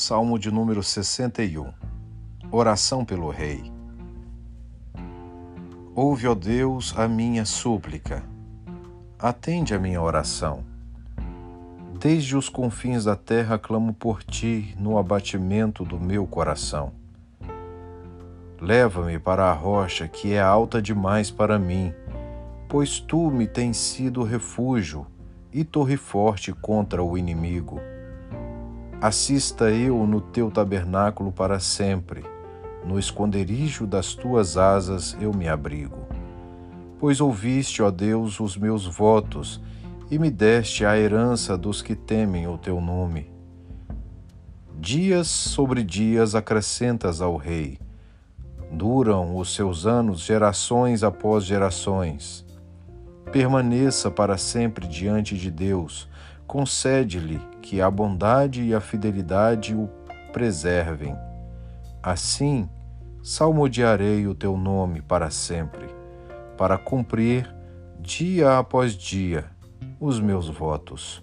Salmo de número 61 Oração pelo Rei Ouve, ó Deus, a minha súplica. Atende a minha oração. Desde os confins da terra clamo por ti no abatimento do meu coração. Leva-me para a rocha que é alta demais para mim, pois tu me tens sido refúgio e torre forte contra o inimigo. Assista eu no teu tabernáculo para sempre, no esconderijo das tuas asas eu me abrigo. Pois ouviste, ó Deus, os meus votos e me deste a herança dos que temem o teu nome. Dias sobre dias acrescentas ao Rei. Duram os seus anos gerações após gerações. Permaneça para sempre diante de Deus concede-lhe que a bondade e a fidelidade o preservem. Assim, salmodiarei o teu nome para sempre, para cumprir, dia após dia, os meus votos.